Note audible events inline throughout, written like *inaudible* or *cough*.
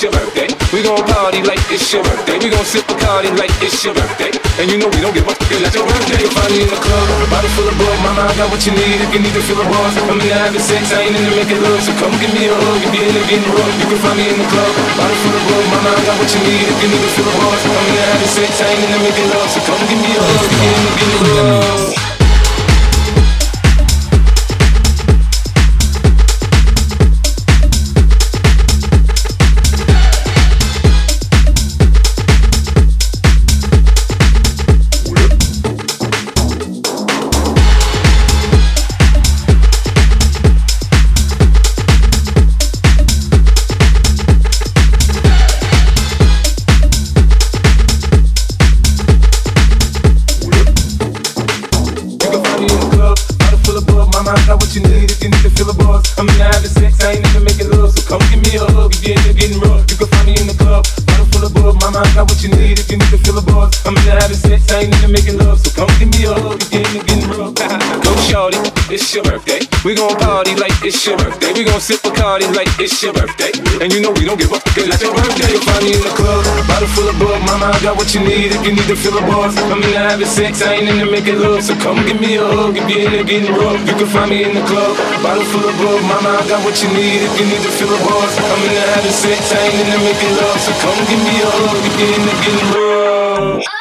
it's your birthday. We gon' party like it's your birthday. We gon' sip a Bacardi like it's your birthday. And you know we don't give up, cause that's your birthday. You'll find me in the club, bottle full of bug. Mama, I got what you need if you need to feel a buzz. I'm in the having sex, I ain't in the making love. So come give me a hug if you're in the getting rough. You can find me in the club, bottle full of bug. Mama, I got what you need if you need to feel a buzz. I'm in the having sex, I ain't in the making love. So come give me a hug if you're in the getting rough. I ain't even making love, so come give me a hug. If you're getting rough, you can find me in the club. Bottle full of bug, my mind got what you need. If you need to feel a buzz, I'm in the habit of sex, I ain't even making love, so come give me a hug. If you're getting rough, *laughs* go shorty, it's your birthday. We gon' party like it's your birthday. We gon' sip Bacardi like it's your birthday. And you know we don't give up, cause that's your birthday. You'll find me in the club, bottle full of bug. Mama, I got what you need if you need to feel a buzz. I'm in the having sex, I ain't in the making love. So come give me a hug if you're in there getting rough. You can find me in the club, bottle full of bug. Mama, I got what you need if you need to feel a buzz. I'm in the having sex, I ain't in the making love. So come give me a hug if you're in there getting rough.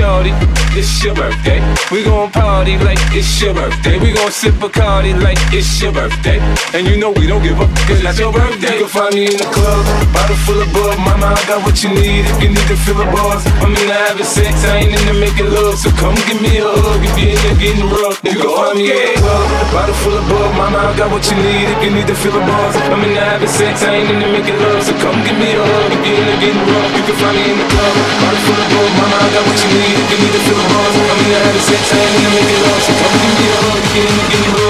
Shorty, it's your birthday. We gon' party like it's your birthday. We gon' sip a Bacardi like it's your birthday. And you know we don't give up, cause that's your birthday. You can find me in the club, bottle full of bug. Mama, I got what you need if you need to feel a buzz. I'm in the having sex, I ain't in the making love. So come give me a hug if you're in there getting rough. You can find me in the club, bottle full of bug. Mama, I got what you need if you need to feel a buzz. I'm in the having sex, I ain't in the making love. So come give me a hug if you're in there getting rough. You can find me in the club, bottle full of bug. Mama, got what you need if you need to feel a buzz. I'm in the having sex, I ain't in the making love. So come give me a hug, get in the getting rough.